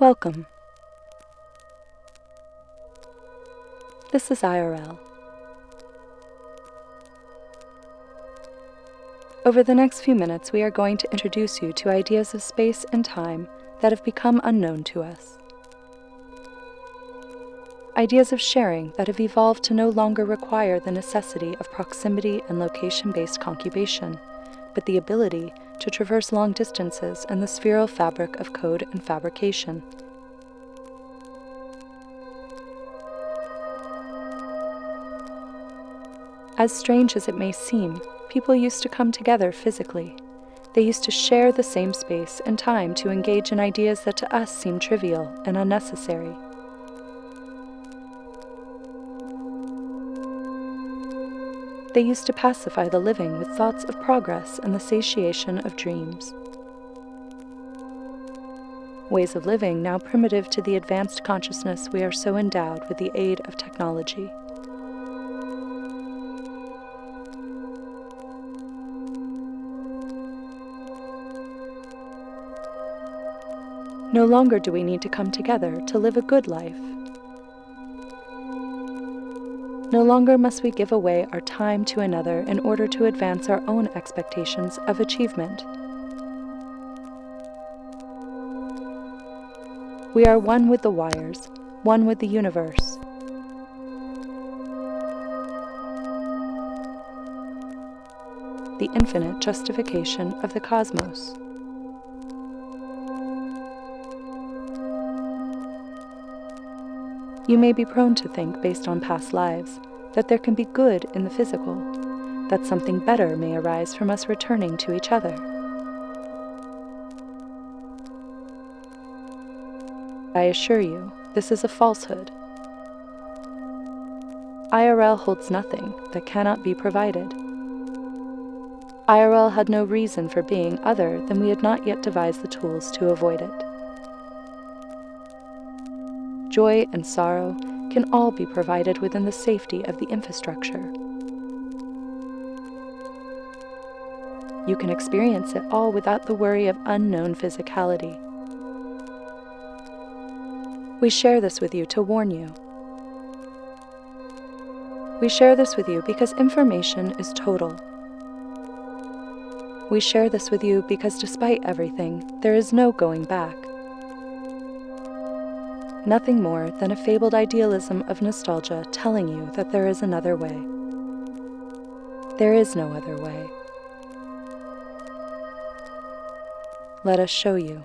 Welcome. This is IRL. Over the next few minutes, we are going to introduce you to ideas of space and time that have become unknown to us. Ideas of sharing that have evolved to no longer require the necessity of proximity and location based concubation, but the ability to traverse long distances and the spheral fabric of code and fabrication. As strange as it may seem, people used to come together physically. They used to share the same space and time to engage in ideas that to us seem trivial and unnecessary. They used to pacify the living with thoughts of progress and the satiation of dreams. Ways of living now primitive to the advanced consciousness we are so endowed with the aid of technology. No longer do we need to come together to live a good life. No longer must we give away our time to another in order to advance our own expectations of achievement. We are one with the wires, one with the universe. The infinite justification of the cosmos. You may be prone to think, based on past lives, that there can be good in the physical, that something better may arise from us returning to each other. I assure you, this is a falsehood. IRL holds nothing that cannot be provided. IRL had no reason for being other than we had not yet devised the tools to avoid it joy, and sorrow can all be provided within the safety of the infrastructure. You can experience it all without the worry of unknown physicality. We share this with you to warn you. We share this with you because information is total. We share this with you because despite everything, there is no going back nothing more than a fabled idealism of nostalgia telling you that there is another way. There is no other way. Let us show you.